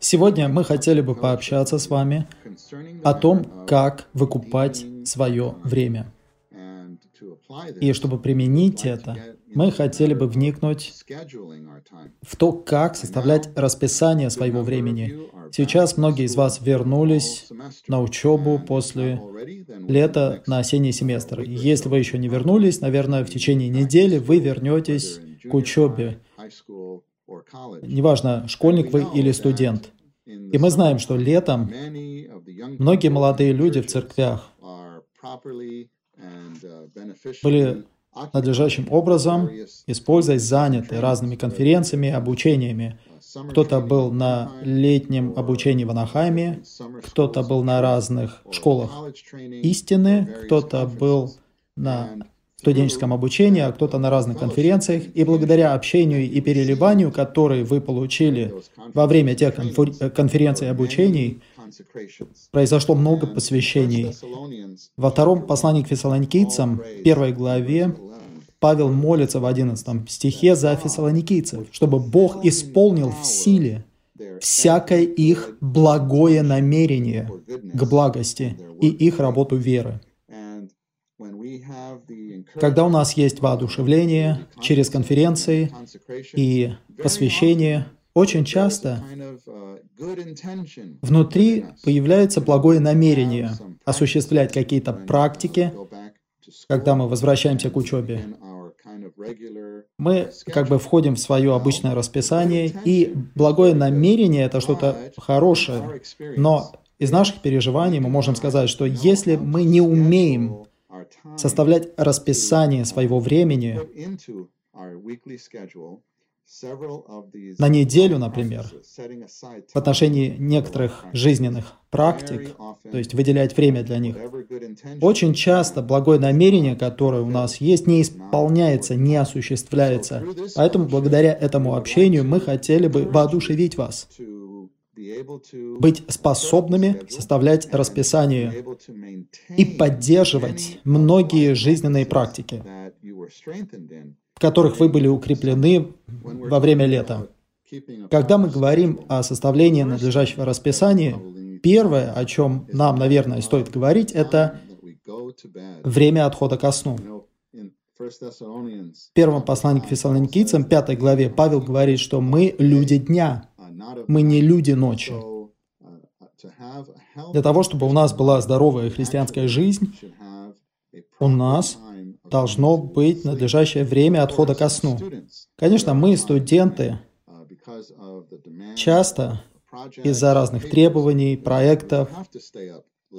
Сегодня мы хотели бы пообщаться с вами о том, как выкупать свое время. И чтобы применить это, мы хотели бы вникнуть в то, как составлять расписание своего времени. Сейчас многие из вас вернулись на учебу после лета на осенний семестр. Если вы еще не вернулись, наверное, в течение недели вы вернетесь к учебе. Неважно, школьник вы или студент. И мы знаем, что летом многие молодые люди в церквях были надлежащим образом, используясь заняты разными конференциями, обучениями. Кто-то был на летнем обучении в Анахайме, кто-то был на разных школах истины, кто-то был на студенческом обучении, а кто-то на разных конференциях. И благодаря общению и переливанию, которые вы получили во время тех конференций и обучений, произошло много посвящений. Во втором послании к фессалоникийцам, первой главе, Павел молится в 11 стихе за фессалоникийцев, чтобы Бог исполнил в силе всякое их благое намерение к благости и их работу веры. Когда у нас есть воодушевление через конференции и посвящение, очень часто внутри появляется благое намерение осуществлять какие-то практики, когда мы возвращаемся к учебе. Мы как бы входим в свое обычное расписание, и благое намерение – это что-то хорошее. Но из наших переживаний мы можем сказать, что если мы не умеем составлять расписание своего времени на неделю, например, в отношении некоторых жизненных практик, то есть выделять время для них. Очень часто благое намерение, которое у нас есть, не исполняется, не осуществляется. Поэтому благодаря этому общению мы хотели бы воодушевить вас быть способными составлять расписание и поддерживать многие жизненные практики, в которых вы были укреплены во время лета. Когда мы говорим о составлении надлежащего расписания, первое, о чем нам, наверное, стоит говорить, это время отхода ко сну. В первом послании к фессалоникийцам, пятой главе, Павел говорит, что мы люди дня, мы не люди ночи. Для того, чтобы у нас была здоровая христианская жизнь, у нас должно быть надлежащее время отхода ко сну. Конечно, мы, студенты, часто из-за разных требований, проектов,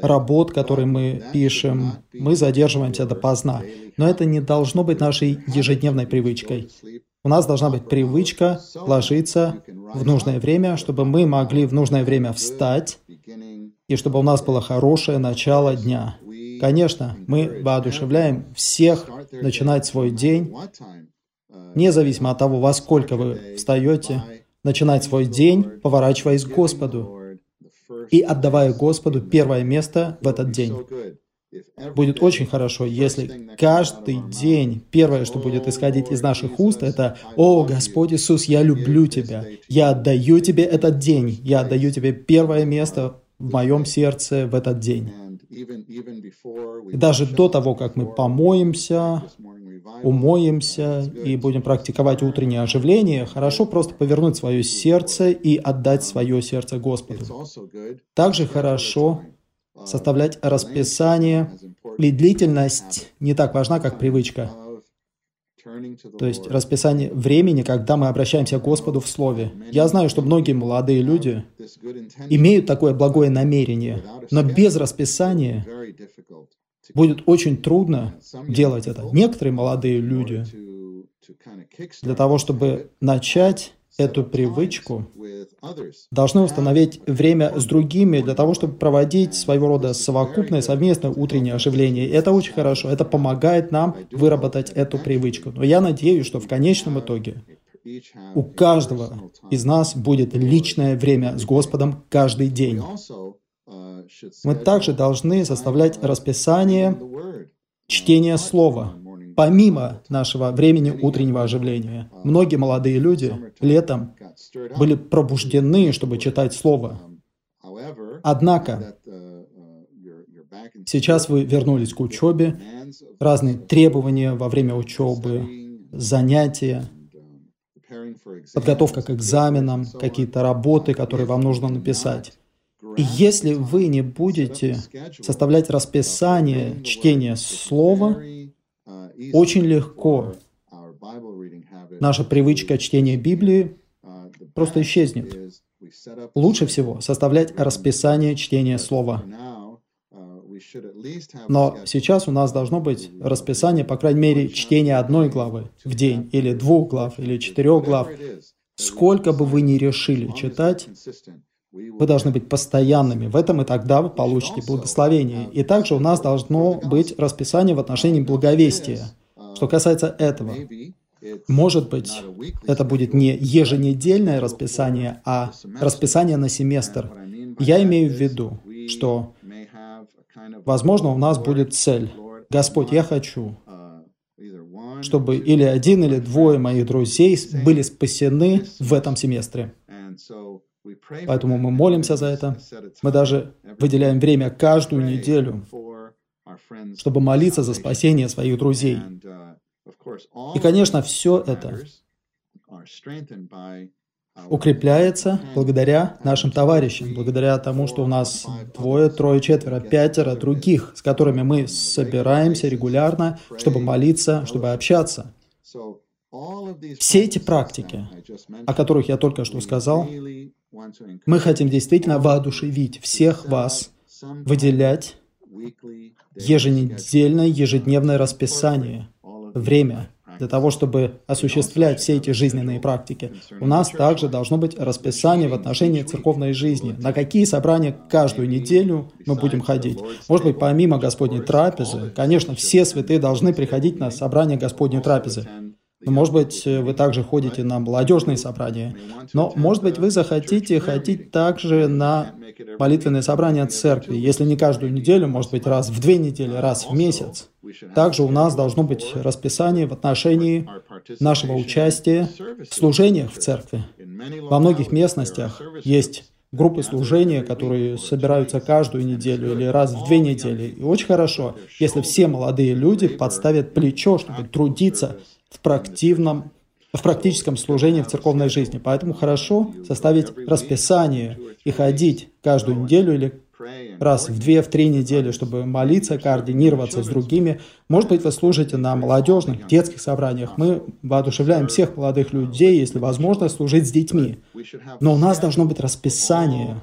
работ, которые мы пишем, мы задерживаемся допоздна. Но это не должно быть нашей ежедневной привычкой. У нас должна быть привычка ложиться в нужное время, чтобы мы могли в нужное время встать, и чтобы у нас было хорошее начало дня. Конечно, мы воодушевляем всех начинать свой день, независимо от того, во сколько вы встаете, начинать свой день, поворачиваясь к Господу и отдавая Господу первое место в этот день. Будет очень хорошо, если каждый день первое, что будет исходить из наших уст, это «О, Господь Иисус, я люблю Тебя, я отдаю Тебе этот день, я отдаю Тебе первое место в моем сердце в этот день». И даже до того, как мы помоемся, умоемся и будем практиковать утреннее оживление, хорошо просто повернуть свое сердце и отдать свое сердце Господу. Также хорошо составлять расписание, и длительность не так важна, как привычка. То есть расписание времени, когда мы обращаемся к Господу в Слове. Я знаю, что многие молодые люди имеют такое благое намерение, но без расписания будет очень трудно делать это. Некоторые молодые люди для того, чтобы начать эту привычку, должны установить время с другими для того, чтобы проводить своего рода совокупное, совместное утреннее оживление. Это очень хорошо. Это помогает нам выработать эту привычку. Но я надеюсь, что в конечном итоге у каждого из нас будет личное время с Господом каждый день. Мы также должны составлять расписание чтения Слова, помимо нашего времени утреннего оживления. Многие молодые люди летом были пробуждены, чтобы читать Слово. Однако, сейчас вы вернулись к учебе, разные требования во время учебы, занятия, подготовка к экзаменам, какие-то работы, которые вам нужно написать. И если вы не будете составлять расписание чтения слова, очень легко наша привычка чтения Библии просто исчезнет. Лучше всего составлять расписание чтения слова. Но сейчас у нас должно быть расписание, по крайней мере, чтения одной главы в день, или двух глав, или четырех глав. Сколько бы вы ни решили читать, вы должны быть постоянными в этом, и тогда вы получите благословение. И также у нас должно быть расписание в отношении благовестия. Что касается этого, может быть, это будет не еженедельное расписание, а расписание на семестр. Я имею в виду, что, возможно, у нас будет цель. Господь, я хочу, чтобы или один, или двое моих друзей были спасены в этом семестре. Поэтому мы молимся за это. Мы даже выделяем время каждую неделю, чтобы молиться за спасение своих друзей. И, конечно, все это укрепляется благодаря нашим товарищам, благодаря тому, что у нас двое, трое, четверо, пятеро других, с которыми мы собираемся регулярно, чтобы молиться, чтобы общаться. Все эти практики, о которых я только что сказал, мы хотим действительно воодушевить всех вас, выделять еженедельное, ежедневное расписание, время для того, чтобы осуществлять все эти жизненные практики. У нас также должно быть расписание в отношении церковной жизни. На какие собрания каждую неделю мы будем ходить. Может быть, помимо Господней трапезы, конечно, все святые должны приходить на собрание Господней трапезы. Но, может быть, вы также ходите на молодежные собрания. Но, может быть, вы захотите ходить также на молитвенные собрания церкви, если не каждую неделю, может быть, раз в две недели, раз в месяц. Также у нас должно быть расписание в отношении нашего участия в служениях в церкви. Во многих местностях есть группы служения, которые собираются каждую неделю или раз в две недели. И очень хорошо, если все молодые люди подставят плечо, чтобы трудиться в практивном в практическом служении в церковной жизни. Поэтому хорошо составить расписание и ходить каждую неделю или раз в две, в три недели, чтобы молиться, координироваться с другими. Может быть, вы служите на молодежных, детских собраниях. Мы воодушевляем всех молодых людей, если возможно, служить с детьми. Но у нас должно быть расписание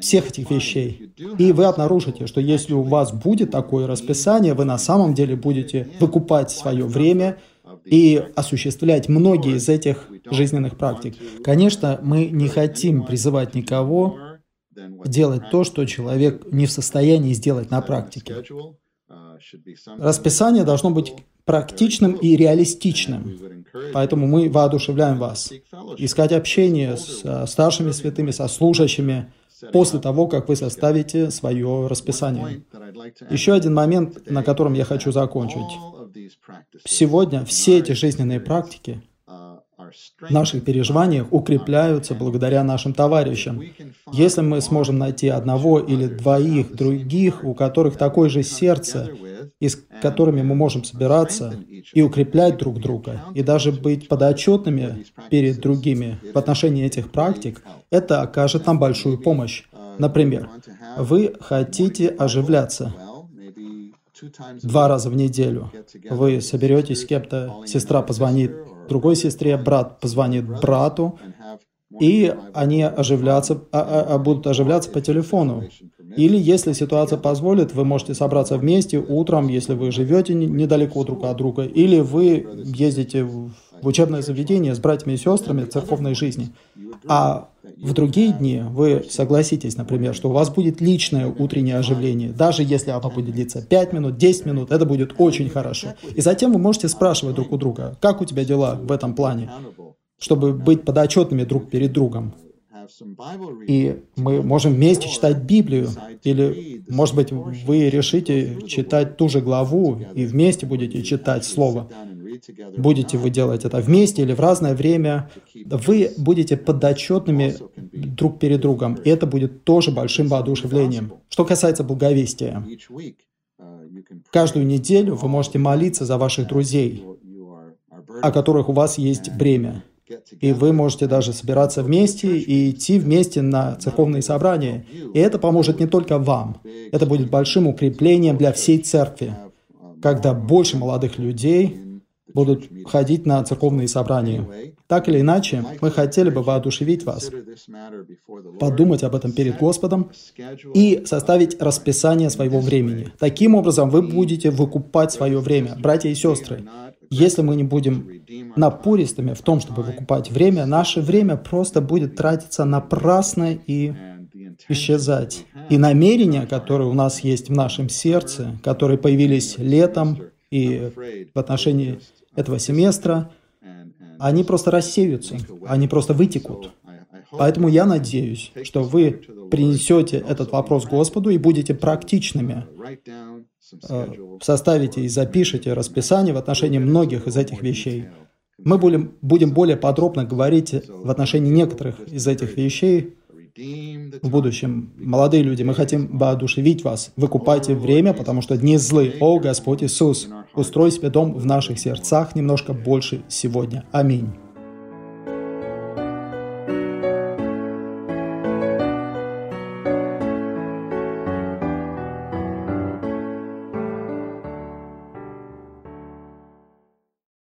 всех этих вещей. И вы обнаружите, что если у вас будет такое расписание, вы на самом деле будете выкупать свое время – и осуществлять многие из этих жизненных практик. Конечно, мы не хотим призывать никого делать то, что человек не в состоянии сделать на практике. Расписание должно быть практичным и реалистичным. Поэтому мы воодушевляем вас искать общение с старшими святыми, со служащими, после того, как вы составите свое расписание. Еще один момент, на котором я хочу закончить. Сегодня все эти жизненные практики в наших переживаниях укрепляются благодаря нашим товарищам. Если мы сможем найти одного или двоих других, у которых такое же сердце, и с которыми мы можем собираться и укреплять друг друга, и даже быть подотчетными перед другими в отношении этих практик, это окажет нам большую помощь. Например, вы хотите оживляться, два раза в неделю. Вы соберетесь с кем-то, сестра позвонит другой сестре, брат позвонит брату, и они оживляться, а, а, а будут оживляться по телефону. Или, если ситуация позволит, вы можете собраться вместе утром, если вы живете недалеко друг от друга, или вы ездите в учебное заведение с братьями и сестрами церковной жизни. А в другие дни вы согласитесь, например, что у вас будет личное утреннее оживление, даже если оно будет длиться 5 минут, 10 минут, это будет очень хорошо. И затем вы можете спрашивать друг у друга, как у тебя дела в этом плане, чтобы быть подотчетными друг перед другом. И мы можем вместе читать Библию. Или, может быть, вы решите читать ту же главу и вместе будете читать Слово. Будете вы делать это вместе или в разное время, вы будете подотчетными друг перед другом, и это будет тоже большим воодушевлением. Что касается благовестия, каждую неделю вы можете молиться за ваших друзей, о которых у вас есть бремя. И вы можете даже собираться вместе и идти вместе на церковные собрания. И это поможет не только вам, это будет большим укреплением для всей церкви, когда больше молодых людей будут ходить на церковные собрания. Так или иначе, мы хотели бы воодушевить вас, подумать об этом перед Господом и составить расписание своего времени. Таким образом, вы будете выкупать свое время. Братья и сестры, если мы не будем напористыми в том, чтобы выкупать время, наше время просто будет тратиться напрасно и исчезать. И намерения, которые у нас есть в нашем сердце, которые появились летом и в отношении этого семестра, они просто рассеются, они просто вытекут. Поэтому я надеюсь, что вы принесете этот вопрос Господу и будете практичными, э, составите и запишите расписание в отношении многих из этих вещей. Мы будем, будем более подробно говорить в отношении некоторых из этих вещей в будущем. Молодые люди, мы хотим воодушевить вас. Выкупайте время, потому что дни злы. О, Господь Иисус, устрой себе дом в наших сердцах немножко больше сегодня. Аминь.